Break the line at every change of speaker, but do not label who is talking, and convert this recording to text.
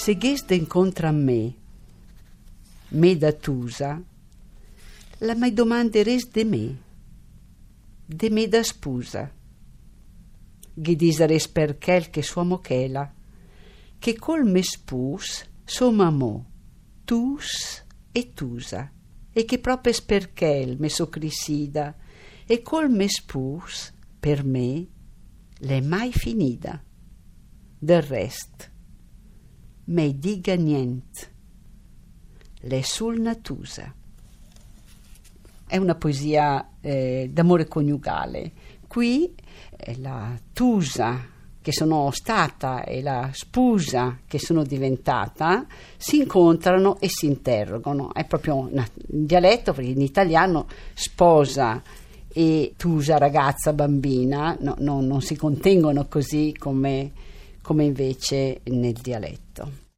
Se gheste incontra a me, me da tusa, la mai domanderes de me, de me da spusa. Ghi diseres perché che sua mochela, che col me spus somamo, tus e tusa, e che proprio perché me socrisida, e col me spus, per me, l'è mai finita. Del rest, me diga niente, l'è sul natusa. È una poesia eh, d'amore coniugale. Qui eh, la tusa che sono stata e la spusa che sono diventata si incontrano e si interrogano. È proprio un dialetto perché in italiano sposa e tusa ragazza bambina no, no, non si contengono così come, come invece nel dialetto.